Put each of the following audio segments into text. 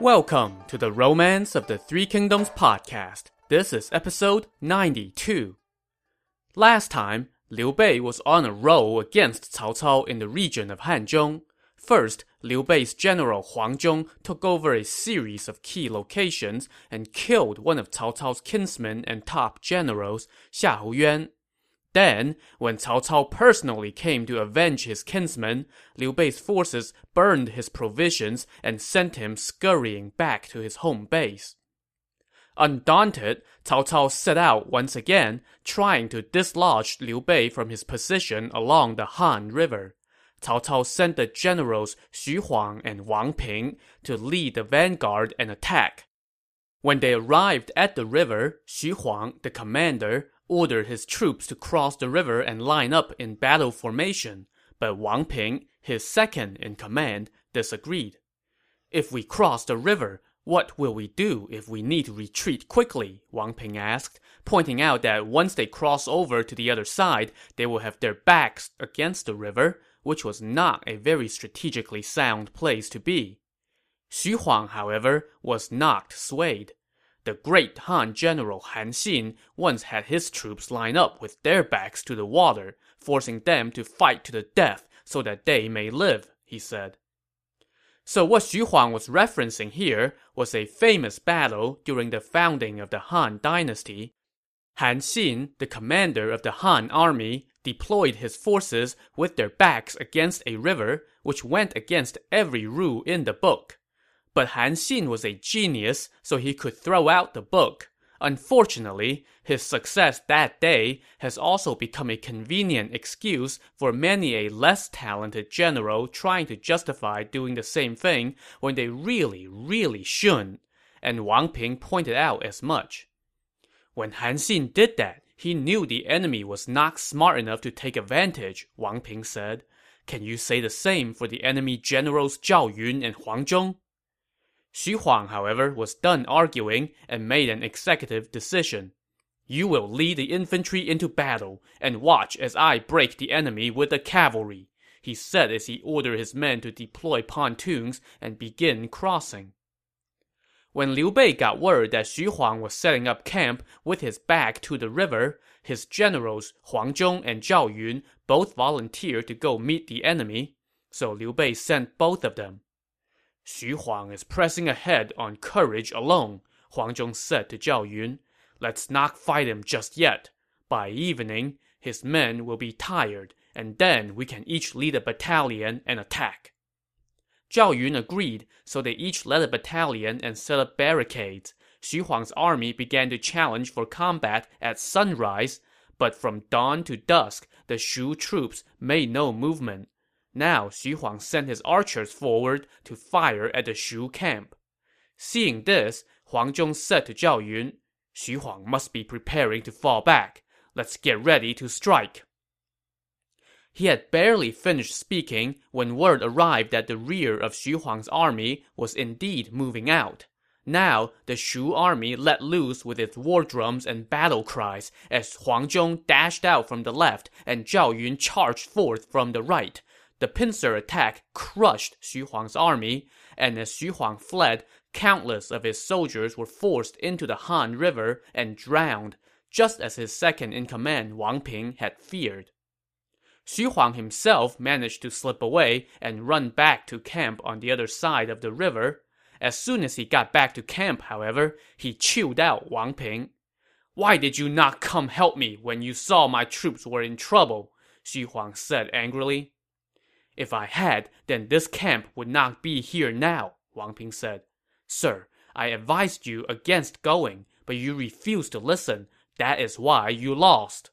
Welcome to the Romance of the Three Kingdoms podcast. This is episode 92. Last time, Liu Bei was on a roll against Cao Cao in the region of Hanzhong. First, Liu Bei's general Huang Zhong took over a series of key locations and killed one of Cao Cao's kinsmen and top generals, Xiahou Yuan. Then, when Cao Cao personally came to avenge his kinsman, Liu Bei's forces burned his provisions and sent him scurrying back to his home base. Undaunted, Cao Cao set out once again, trying to dislodge Liu Bei from his position along the Han River. Cao Cao sent the generals Xu Huang and Wang Ping to lead the vanguard and attack. When they arrived at the river, Xu Huang, the commander, ordered his troops to cross the river and line up in battle formation, but Wang Ping, his second in command, disagreed. If we cross the river, what will we do if we need to retreat quickly? Wang Ping asked, pointing out that once they cross over to the other side, they will have their backs against the river, which was not a very strategically sound place to be. Xu Huang, however, was not swayed. The great Han general Han Xin once had his troops line up with their backs to the water, forcing them to fight to the death so that they may live, he said. So what Xu Huang was referencing here was a famous battle during the founding of the Han dynasty. Han Xin, the commander of the Han army, deployed his forces with their backs against a river, which went against every rule in the book. But Han Xin was a genius, so he could throw out the book. Unfortunately, his success that day has also become a convenient excuse for many a less talented general trying to justify doing the same thing when they really, really shouldn't. And Wang Ping pointed out as much. When Han Xin did that, he knew the enemy was not smart enough to take advantage, Wang Ping said. Can you say the same for the enemy generals Zhao Yun and Huang Zhong? Xu Huang, however, was done arguing and made an executive decision. You will lead the infantry into battle and watch as I break the enemy with the cavalry, he said as he ordered his men to deploy pontoons and begin crossing. When Liu Bei got word that Xu Huang was setting up camp with his back to the river, his generals Huang Zhong and Zhao Yun both volunteered to go meet the enemy, so Liu Bei sent both of them. Xu Huang is pressing ahead on courage alone, Huang Zhong said to Zhao Yun. Let's not fight him just yet. By evening, his men will be tired, and then we can each lead a battalion and attack. Zhao Yun agreed, so they each led a battalion and set up barricades. Xu Huang's army began to challenge for combat at sunrise, but from dawn to dusk, the Shu troops made no movement. Now Xu Huang sent his archers forward to fire at the Shu camp. Seeing this, Huang Zhong said to Zhao Yun, Xu Huang must be preparing to fall back. Let's get ready to strike. He had barely finished speaking when word arrived that the rear of Xu Huang's army was indeed moving out. Now, the Shu army let loose with its war drums and battle cries as Huang Zhong dashed out from the left and Zhao Yun charged forth from the right, the pincer attack crushed Xu Huang's army, and as Xu Huang fled, countless of his soldiers were forced into the Han River and drowned, just as his second in command Wang Ping had feared. Xu Huang himself managed to slip away and run back to camp on the other side of the river. As soon as he got back to camp, however, he chewed out Wang Ping. Why did you not come help me when you saw my troops were in trouble? Xu Huang said angrily. If I had, then this camp would not be here now, Wang Ping said. Sir, I advised you against going, but you refused to listen. That is why you lost.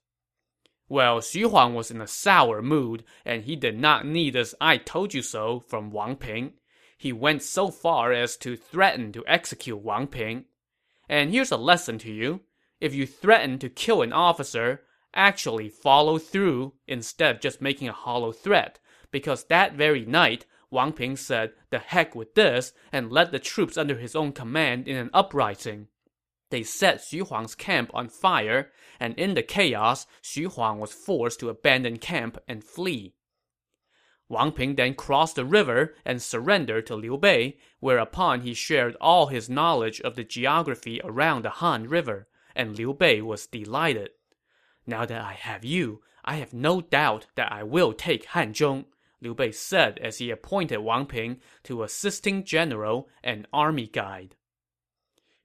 Well, Xu Huang was in a sour mood, and he did not need this I told you so from Wang Ping. He went so far as to threaten to execute Wang Ping. And here's a lesson to you. If you threaten to kill an officer, actually follow through instead of just making a hollow threat because that very night, Wang Ping said, the heck with this, and led the troops under his own command in an uprising. They set Xu Huang's camp on fire, and in the chaos, Xu Huang was forced to abandon camp and flee. Wang Ping then crossed the river and surrendered to Liu Bei, whereupon he shared all his knowledge of the geography around the Han River, and Liu Bei was delighted. Now that I have you, I have no doubt that I will take Hanzhong, Liu Bei said as he appointed Wang Ping to assisting general and army guide.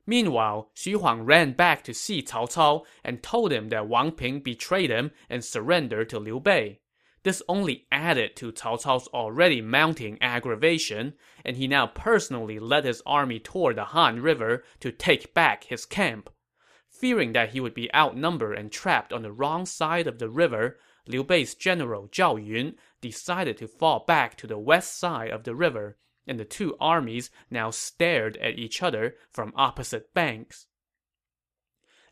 Meanwhile, Xu Huang ran back to see Cao Cao and told him that Wang Ping betrayed him and surrendered to Liu Bei. This only added to Cao Cao's already mounting aggravation, and he now personally led his army toward the Han River to take back his camp. Fearing that he would be outnumbered and trapped on the wrong side of the river, Liu Bei's general Zhao Yun decided to fall back to the west side of the river, and the two armies now stared at each other from opposite banks.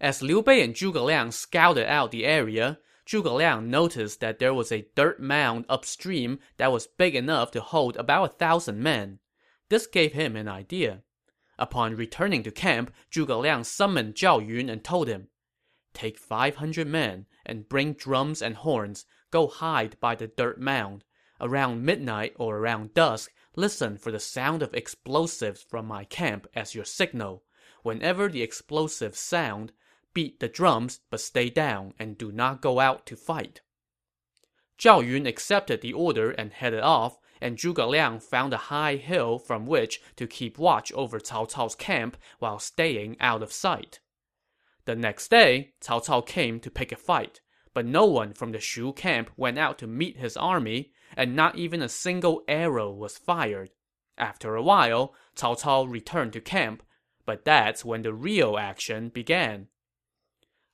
As Liu Bei and Zhuge Liang scouted out the area, Zhuge Liang noticed that there was a dirt mound upstream that was big enough to hold about a thousand men. This gave him an idea. Upon returning to camp, Zhuge Liang summoned Zhao Yun and told him, Take 500 men and bring drums and horns. Go hide by the dirt mound. Around midnight or around dusk, listen for the sound of explosives from my camp as your signal. Whenever the explosives sound, beat the drums, but stay down and do not go out to fight. Zhao Yun accepted the order and headed off, and Zhuge Liang found a high hill from which to keep watch over Cao Cao's camp while staying out of sight. The next day, Cao Cao came to pick a fight, but no one from the Shu camp went out to meet his army, and not even a single arrow was fired. After a while, Cao Cao returned to camp, but that's when the real action began.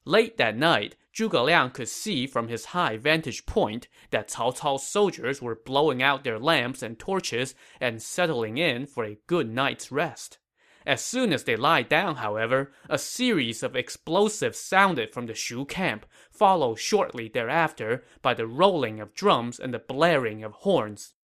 Late that night, Zhuge Liang could see from his high vantage point that Cao Cao's soldiers were blowing out their lamps and torches and settling in for a good night's rest. As soon as they lied down, however, a series of explosives sounded from the Shu camp, followed shortly thereafter by the rolling of drums and the blaring of horns.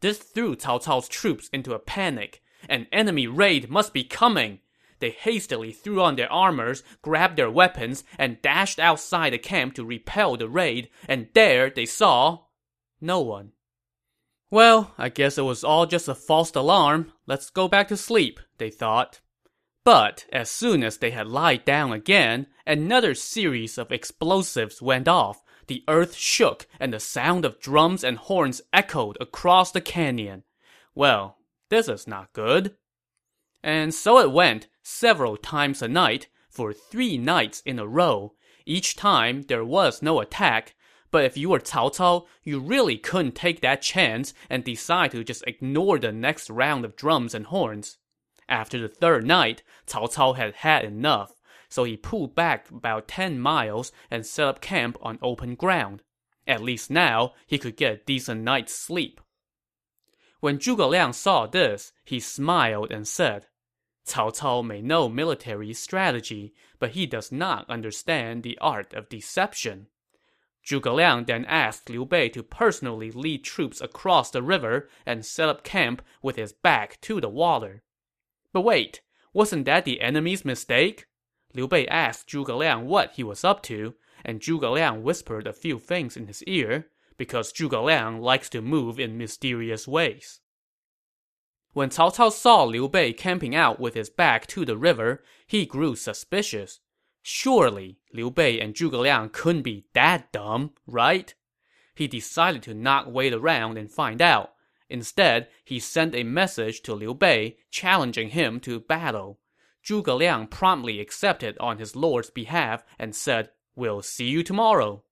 This threw Cao Cao's troops into a panic. An enemy raid must be coming! They hastily threw on their armors, grabbed their weapons, and dashed outside the camp to repel the raid, and there they saw no one. Well, I guess it was all just a false alarm. Let's go back to sleep, they thought. But as soon as they had lied down again, another series of explosives went off. The earth shook, and the sound of drums and horns echoed across the canyon. Well, this is not good. And so it went, several times a night, for three nights in a row. Each time, there was no attack, but if you were Cao Cao, you really couldn't take that chance and decide to just ignore the next round of drums and horns. After the third night, Cao Cao had had enough, so he pulled back about ten miles and set up camp on open ground. At least now, he could get a decent night's sleep. When Zhuge Liang saw this, he smiled and said, Cao Cao may know military strategy, but he does not understand the art of deception. Zhuge Liang then asked Liu Bei to personally lead troops across the river and set up camp with his back to the water. But wait, wasn't that the enemy's mistake? Liu Bei asked Zhuge Liang what he was up to, and Zhuge Liang whispered a few things in his ear, because Zhuge Liang likes to move in mysterious ways. When Cao Cao saw Liu Bei camping out with his back to the river, he grew suspicious. Surely, Liu Bei and Zhuge Liang couldn't be that dumb, right? He decided to not wait around and find out. Instead, he sent a message to Liu Bei, challenging him to battle. Zhuge Liang promptly accepted on his lord's behalf and said, We'll see you tomorrow.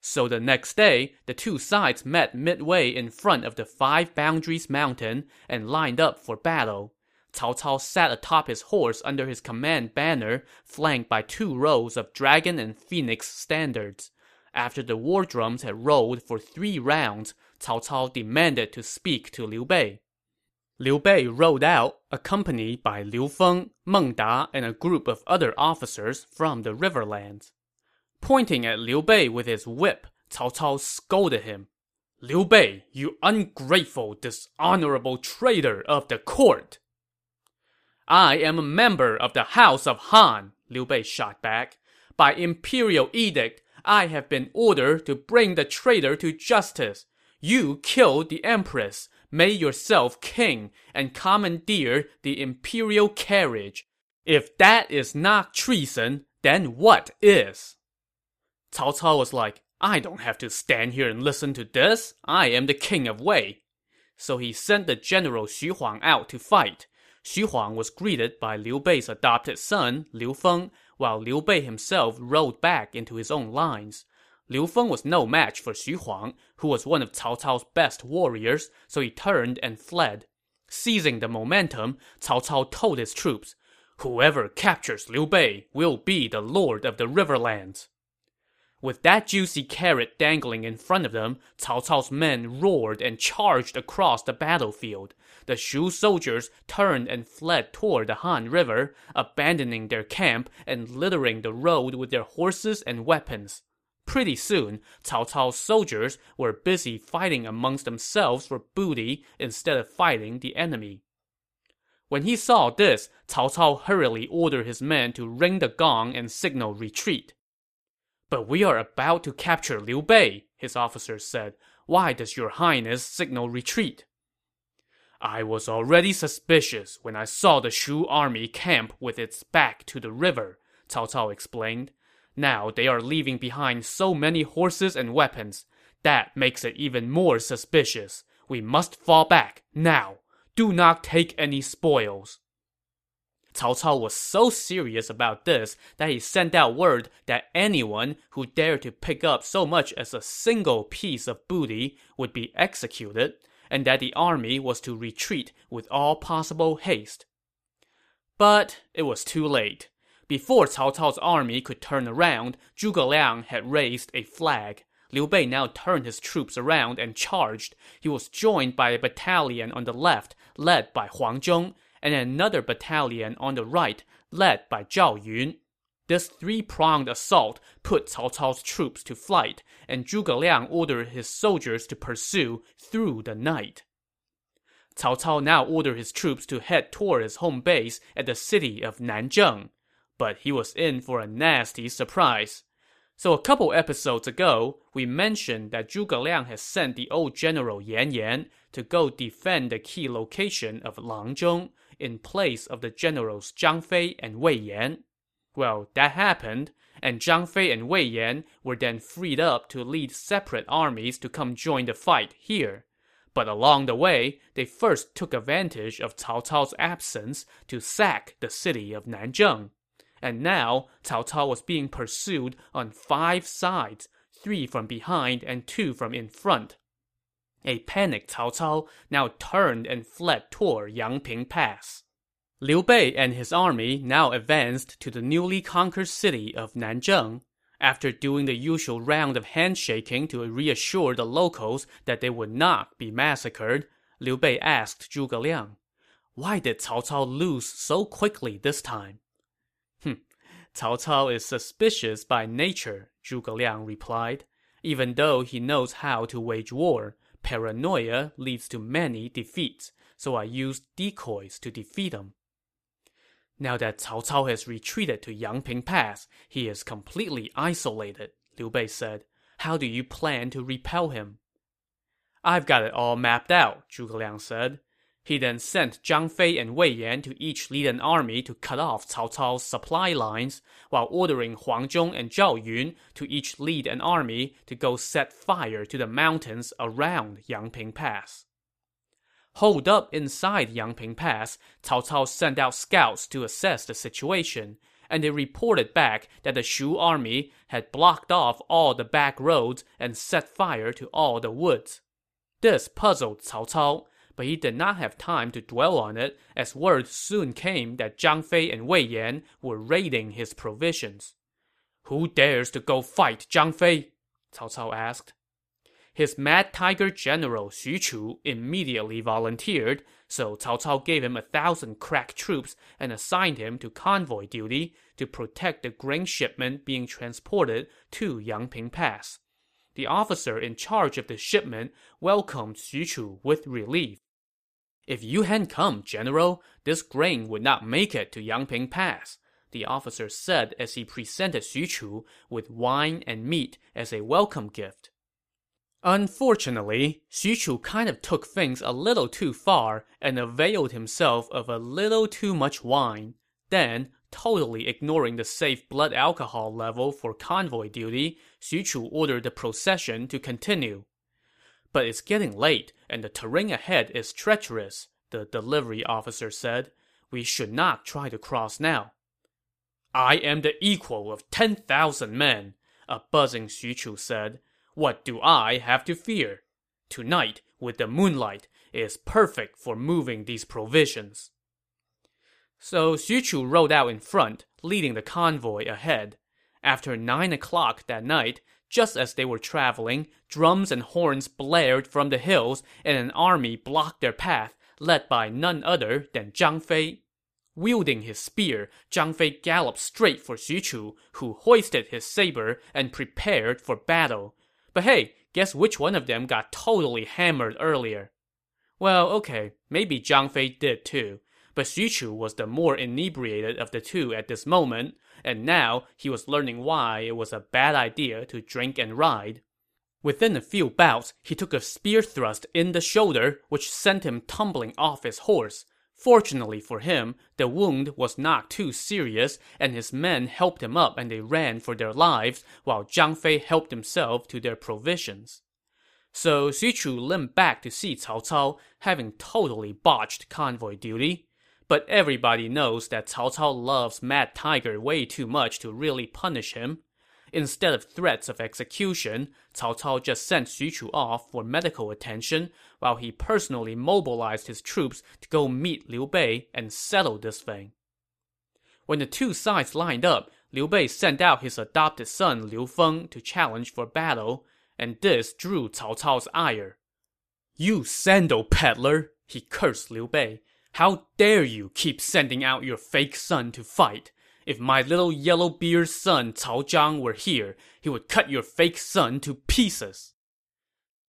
So the next day, the two sides met midway in front of the Five Boundaries Mountain and lined up for battle. Cao Cao sat atop his horse under his command banner, flanked by two rows of dragon and phoenix standards. After the war drums had rolled for three rounds, Cao Cao demanded to speak to Liu Bei. Liu Bei rode out, accompanied by Liu Feng, Meng Da, and a group of other officers from the Riverlands. Pointing at Liu Bei with his whip, Cao Cao scolded him. Liu Bei, you ungrateful, dishonorable traitor of the court! I am a member of the House of Han, Liu Bei shot back. By imperial edict, I have been ordered to bring the traitor to justice. You killed the empress, made yourself king, and commandeered the imperial carriage. If that is not treason, then what is? Cao Cao was like, I don't have to stand here and listen to this. I am the king of Wei. So he sent the general Xu Huang out to fight. Xu Huang was greeted by Liu Bei's adopted son, Liu Feng, while Liu Bei himself rode back into his own lines. Liu Feng was no match for Xu Huang, who was one of Cao Cao's best warriors, so he turned and fled. Seizing the momentum, Cao Cao told his troops, Whoever captures Liu Bei will be the lord of the riverlands. With that juicy carrot dangling in front of them, Cao Cao's men roared and charged across the battlefield. The Shu soldiers turned and fled toward the Han River, abandoning their camp and littering the road with their horses and weapons. Pretty soon, Cao Cao's soldiers were busy fighting amongst themselves for booty instead of fighting the enemy. When he saw this, Cao Cao hurriedly ordered his men to ring the gong and signal retreat. But we are about to capture Liu Bei, his officers said. Why does your highness signal retreat? I was already suspicious when I saw the Shu army camp with its back to the river, Cao Cao explained. Now they are leaving behind so many horses and weapons. That makes it even more suspicious. We must fall back, now. Do not take any spoils. Cao Cao was so serious about this that he sent out word that anyone who dared to pick up so much as a single piece of booty would be executed, and that the army was to retreat with all possible haste. But it was too late. Before Cao Cao's army could turn around, Zhuge Liang had raised a flag. Liu Bei now turned his troops around and charged. He was joined by a battalion on the left, led by Huang Zhong, and another battalion on the right, led by Zhao Yun. This three-pronged assault put Cao Cao's troops to flight, and Zhuge Liang ordered his soldiers to pursue through the night. Cao Cao now ordered his troops to head toward his home base at the city of Nanzheng but he was in for a nasty surprise. So a couple episodes ago, we mentioned that Zhuge Liang had sent the old general Yan Yan to go defend the key location of Langzhong in place of the generals Zhang Fei and Wei Yan. Well, that happened, and Zhang Fei and Wei Yan were then freed up to lead separate armies to come join the fight here. But along the way, they first took advantage of Cao Cao's absence to sack the city of Nanzheng. And now, Cao Cao was being pursued on five sides, three from behind and two from in front. A panicked Cao Cao now turned and fled toward Yangping Pass. Liu Bei and his army now advanced to the newly conquered city of Nanzheng. After doing the usual round of handshaking to reassure the locals that they would not be massacred, Liu Bei asked Zhuge Liang, Why did Cao Cao lose so quickly this time? Hmm, Cao Cao is suspicious by nature, Zhuge Liang replied. Even though he knows how to wage war, paranoia leads to many defeats, so I used decoys to defeat him. Now that Cao Cao has retreated to Yangping Pass, he is completely isolated, Liu Bei said. How do you plan to repel him? I've got it all mapped out, Zhuge Liang said. He then sent Zhang Fei and Wei Yan to each lead an army to cut off Cao Cao's supply lines, while ordering Huang Zhong and Zhao Yun to each lead an army to go set fire to the mountains around Yangping Pass. Holed up inside Yangping Pass, Cao Cao sent out scouts to assess the situation, and they reported back that the Shu army had blocked off all the back roads and set fire to all the woods. This puzzled Cao Cao, but he did not have time to dwell on it, as word soon came that Zhang Fei and Wei Yan were raiding his provisions. Who dares to go fight Zhang Fei? Cao Cao asked. His mad tiger general Xu Chu immediately volunteered, so Cao Cao gave him a thousand crack troops and assigned him to convoy duty to protect the grain shipment being transported to Yangping Pass. The officer in charge of the shipment welcomed Xu Chu with relief. If you hadn't come, General, this grain would not make it to Yangping Pass, the officer said as he presented Xu Chu with wine and meat as a welcome gift. Unfortunately, Xu Chu kind of took things a little too far and availed himself of a little too much wine. Then, totally ignoring the safe blood alcohol level for convoy duty, Xu Chu ordered the procession to continue. But it's getting late, and the terrain ahead is treacherous, the delivery officer said. We should not try to cross now. I am the equal of 10,000 men, a buzzing Xu Chu said. What do I have to fear? Tonight, with the moonlight, is perfect for moving these provisions. So Xu Chu rode out in front, leading the convoy ahead. After nine o'clock that night, just as they were traveling, drums and horns blared from the hills, and an army blocked their path, led by none other than Zhang Fei. Wielding his spear, Zhang Fei galloped straight for Xu Chu, who hoisted his saber and prepared for battle. But hey, guess which one of them got totally hammered earlier? Well, okay, maybe Zhang Fei did too, but Xu Chu was the more inebriated of the two at this moment, and now he was learning why it was a bad idea to drink and ride. Within a few bouts, he took a spear thrust in the shoulder, which sent him tumbling off his horse. Fortunately for him, the wound was not too serious, and his men helped him up and they ran for their lives, while Zhang Fei helped himself to their provisions. So Xu Chu limped back to see Cao Cao, having totally botched convoy duty. But everybody knows that Cao Cao loves Mad Tiger way too much to really punish him. Instead of threats of execution, Cao Cao just sent Xu Chu off for medical attention, while he personally mobilized his troops to go meet Liu Bei and settle this thing. When the two sides lined up, Liu Bei sent out his adopted son Liu Feng to challenge for battle, and this drew Cao Cao's ire. You sandal peddler! he cursed Liu Bei. How dare you keep sending out your fake son to fight? If my little yellow beard son Cao Zhang were here, he would cut your fake son to pieces.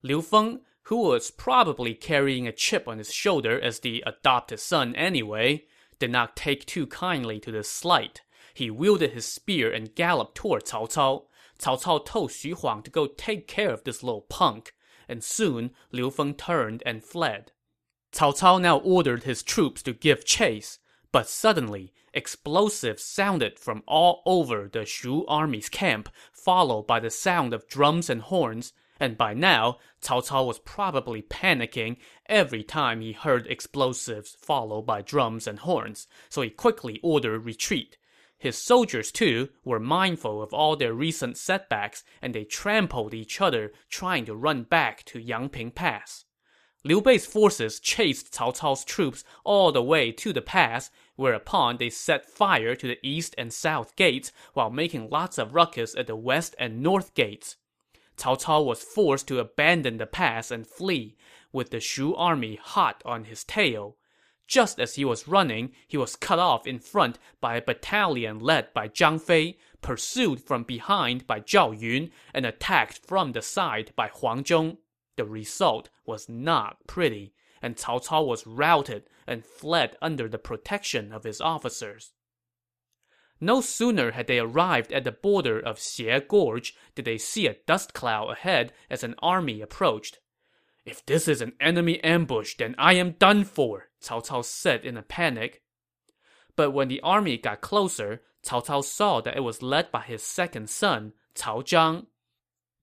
Liu Feng, who was probably carrying a chip on his shoulder as the adopted son anyway, did not take too kindly to the slight. He wielded his spear and galloped toward Cao Cao. Cao Cao told Xu Huang to go take care of this little punk, and soon Liu Feng turned and fled. Cao Cao now ordered his troops to give chase, but suddenly, explosives sounded from all over the Shu army's camp, followed by the sound of drums and horns. And by now, Cao Cao was probably panicking every time he heard explosives followed by drums and horns, so he quickly ordered retreat. His soldiers, too, were mindful of all their recent setbacks, and they trampled each other trying to run back to Yangping Pass. Liu Bei's forces chased Cao Cao's troops all the way to the pass, whereupon they set fire to the east and south gates while making lots of ruckus at the west and north gates. Cao Cao was forced to abandon the pass and flee, with the Shu army hot on his tail. Just as he was running, he was cut off in front by a battalion led by Zhang Fei, pursued from behind by Zhao Yun, and attacked from the side by Huang Zhong. The result was not pretty, and Cao Cao was routed and fled under the protection of his officers. No sooner had they arrived at the border of Xie Gorge did they see a dust cloud ahead as an army approached. If this is an enemy ambush, then I am done for, Cao Cao said in a panic. But when the army got closer, Cao Cao saw that it was led by his second son, Cao Zhang.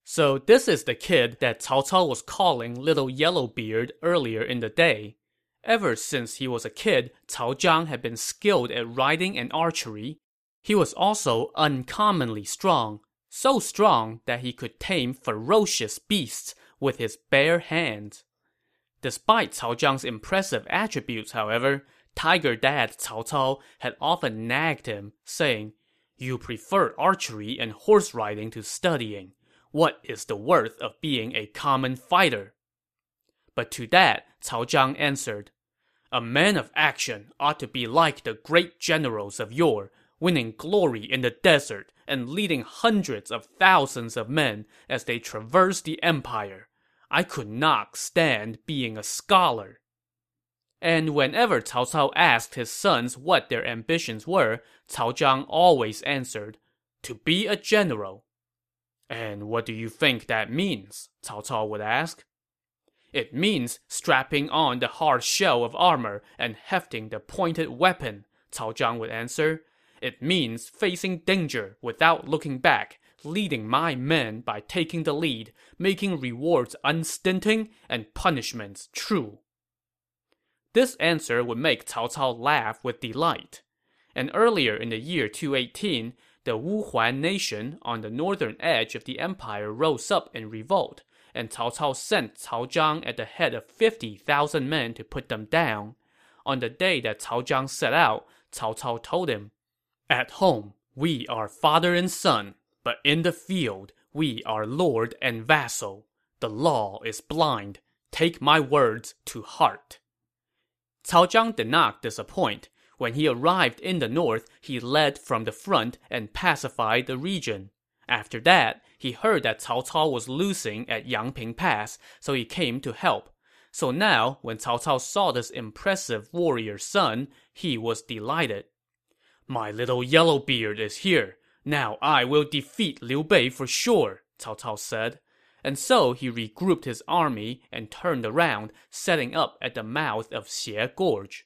So this is the kid that Cao Cao was calling Little Yellowbeard earlier in the day. Ever since he was a kid, Cao Zhang had been skilled at riding and archery. He was also uncommonly strong, so strong that he could tame ferocious beasts with his bare hands. Despite Cao Zhang's impressive attributes, however, Tiger Dad Cao Cao had often nagged him, saying, You prefer archery and horse riding to studying. What is the worth of being a common fighter? But to that, Cao Zhang answered, A man of action ought to be like the great generals of yore, winning glory in the desert and leading hundreds of thousands of men as they traverse the empire. I could not stand being a scholar. And whenever Cao Cao asked his sons what their ambitions were, Cao Zhang always answered, To be a general. And what do you think that means? Cao Cao would ask. It means strapping on the hard shell of armor and hefting the pointed weapon, Cao Zhang would answer. It means facing danger without looking back, leading my men by taking the lead, making rewards unstinting and punishments true. This answer would make Cao Cao laugh with delight. And earlier in the year 218, the Wuhuan nation on the northern edge of the empire rose up in revolt, and Cao Cao sent Cao Zhang at the head of 50,000 men to put them down. On the day that Cao Zhang set out, Cao Cao told him, At home, we are father and son, but in the field, we are lord and vassal. The law is blind. Take my words to heart. Cao Zhang did not disappoint. When he arrived in the north, he led from the front and pacified the region. After that, he heard that Cao Cao was losing at Yangping Pass, so he came to help. So now, when Cao Cao saw this impressive warrior son, he was delighted. My little yellow beard is here. Now I will defeat Liu Bei for sure, Cao Cao said and so he regrouped his army and turned around, setting up at the mouth of Xie Gorge.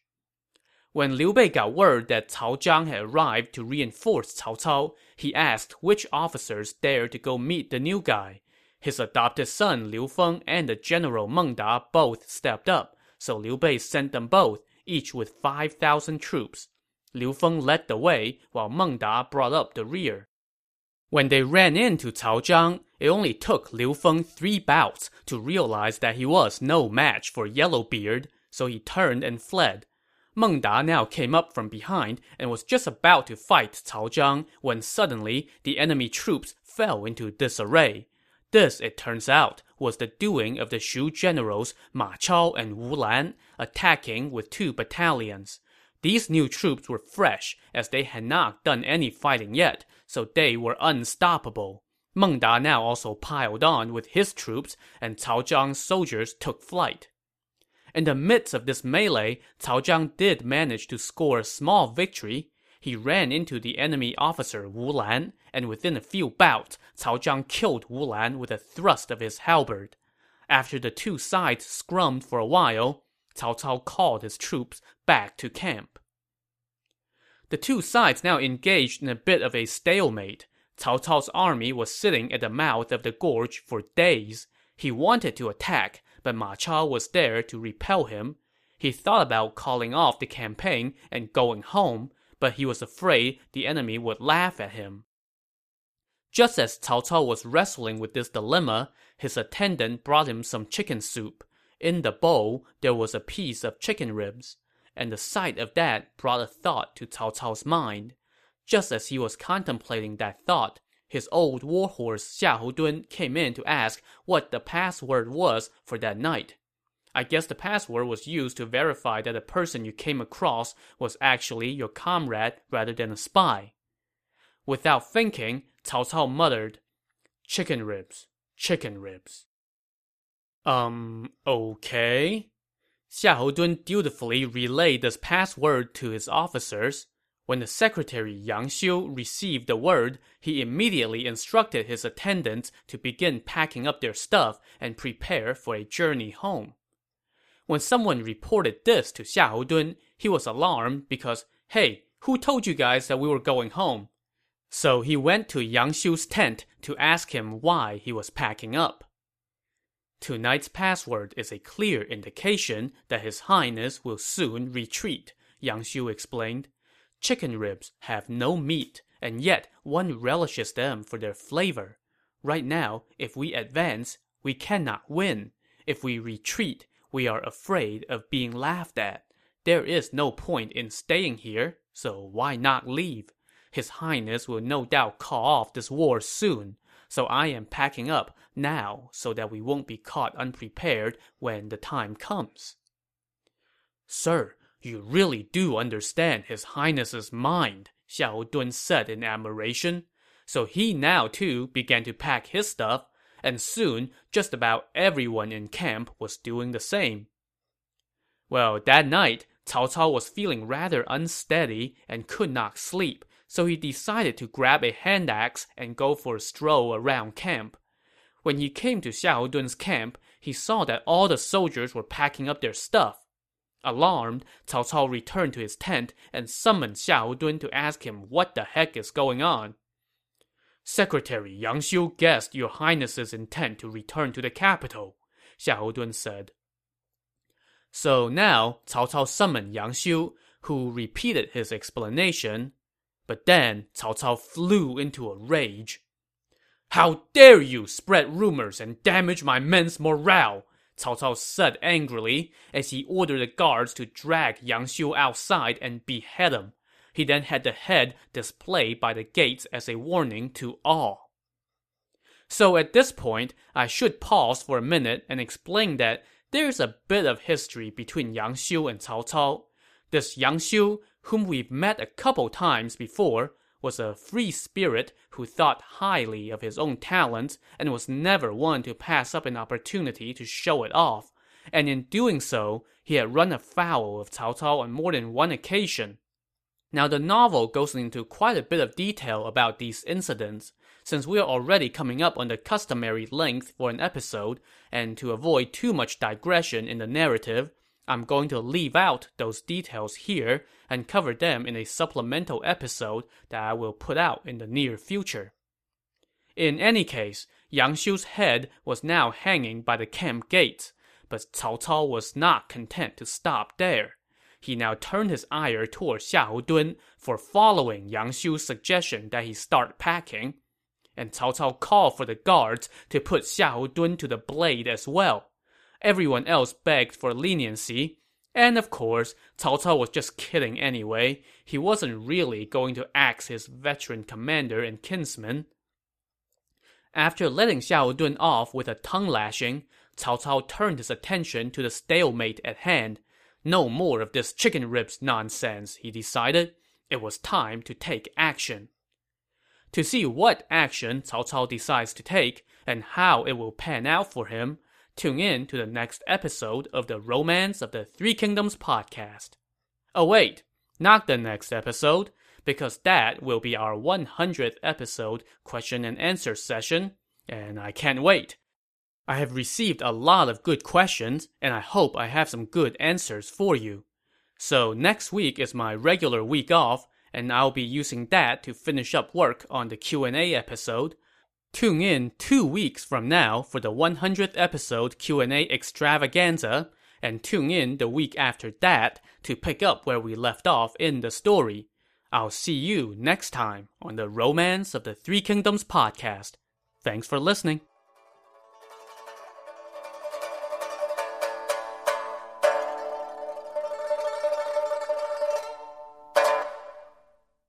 When Liu Bei got word that Cao Zhang had arrived to reinforce Cao Cao, he asked which officers dared to go meet the new guy. His adopted son Liu Feng and the general Meng Da both stepped up, so Liu Bei sent them both, each with 5,000 troops. Liu Feng led the way, while Meng Da brought up the rear. When they ran into Cao Zhang, it only took Liu Feng three bouts to realize that he was no match for Yellowbeard, so he turned and fled. Meng Da now came up from behind and was just about to fight Cao Zhang when suddenly the enemy troops fell into disarray. This, it turns out, was the doing of the Shu generals Ma Chao and Wu Lan, attacking with two battalions. These new troops were fresh, as they had not done any fighting yet, so they were unstoppable. Meng Da now also piled on with his troops, and Cao Zhang's soldiers took flight. In the midst of this melee, Cao Zhang did manage to score a small victory. He ran into the enemy officer Wu Lan, and within a few bouts, Cao Zhang killed Wu Lan with a thrust of his halberd. After the two sides scrummed for a while, Cao Cao called his troops back to camp. The two sides now engaged in a bit of a stalemate. Cao Cao's army was sitting at the mouth of the gorge for days. He wanted to attack, but Ma Chao was there to repel him. He thought about calling off the campaign and going home, but he was afraid the enemy would laugh at him. Just as Cao Cao was wrestling with this dilemma, his attendant brought him some chicken soup. In the bowl, there was a piece of chicken ribs, and the sight of that brought a thought to Cao Cao's mind. Just as he was contemplating that thought, his old warhorse Xiahou Dun came in to ask what the password was for that night. I guess the password was used to verify that the person you came across was actually your comrade rather than a spy. Without thinking, Cao Cao muttered, Chicken ribs, chicken ribs. Um, okay. Xiahou Dun dutifully relayed this password to his officers. When the secretary Yang Xiu received the word, he immediately instructed his attendants to begin packing up their stuff and prepare for a journey home. When someone reported this to Xiahou Dun, he was alarmed because, hey, who told you guys that we were going home? So he went to Yang Xiu's tent to ask him why he was packing up. Tonight's password is a clear indication that His Highness will soon retreat, Yang Xiu explained. Chicken ribs have no meat, and yet one relishes them for their flavor. Right now, if we advance, we cannot win. If we retreat, we are afraid of being laughed at. There is no point in staying here, so why not leave? His Highness will no doubt call off this war soon so I am packing up now so that we won't be caught unprepared when the time comes. Sir, you really do understand His Highness's mind, Xiahou Dun said in admiration. So he now too began to pack his stuff, and soon just about everyone in camp was doing the same. Well, that night, Cao Cao was feeling rather unsteady and could not sleep, so he decided to grab a hand axe and go for a stroll around camp. When he came to Xiahou Dun's camp, he saw that all the soldiers were packing up their stuff. Alarmed, Cao Cao returned to his tent and summoned Xiahou Dun to ask him what the heck is going on. Secretary Yang Xiu guessed your highness's intent to return to the capital, Xiahou Dun said. So now Cao Cao summoned Yang Xiu, who repeated his explanation. But then Cao Cao flew into a rage. How dare you spread rumors and damage my men's morale! Cao Cao said angrily as he ordered the guards to drag Yang Xiu outside and behead him. He then had the head displayed by the gates as a warning to all. So at this point, I should pause for a minute and explain that there's a bit of history between Yang Xiu and Cao Cao. This Yang Xiu, whom we've met a couple times before, was a free spirit who thought highly of his own talents and was never one to pass up an opportunity to show it off. And in doing so, he had run afoul of Cao Cao on more than one occasion. Now, the novel goes into quite a bit of detail about these incidents. Since we are already coming up on the customary length for an episode, and to avoid too much digression in the narrative, I'm going to leave out those details here and cover them in a supplemental episode that I will put out in the near future. In any case, Yang Xiu's head was now hanging by the camp gates, but Cao Cao was not content to stop there. He now turned his ire toward Xiahou Dun for following Yang Xiu's suggestion that he start packing, and Cao Cao called for the guards to put Xiahou Dun to the blade as well. Everyone else begged for leniency. And of course, Cao Cao was just kidding anyway. He wasn't really going to axe his veteran commander and kinsman. After letting Xiahou Dun off with a tongue lashing, Cao Cao turned his attention to the stalemate at hand. No more of this chicken ribs nonsense, he decided. It was time to take action. To see what action Cao Cao decides to take and how it will pan out for him, Tune in to the next episode of the Romance of the Three Kingdoms podcast. Oh, wait, not the next episode, because that will be our 100th episode question and answer session, and I can't wait. I have received a lot of good questions, and I hope I have some good answers for you. So next week is my regular week off, and I'll be using that to finish up work on the Q&A episode. Tune in two weeks from now for the 100th episode Q&A extravaganza, and tune in the week after that to pick up where we left off in the story. I'll see you next time on the Romance of the Three Kingdoms podcast. Thanks for listening.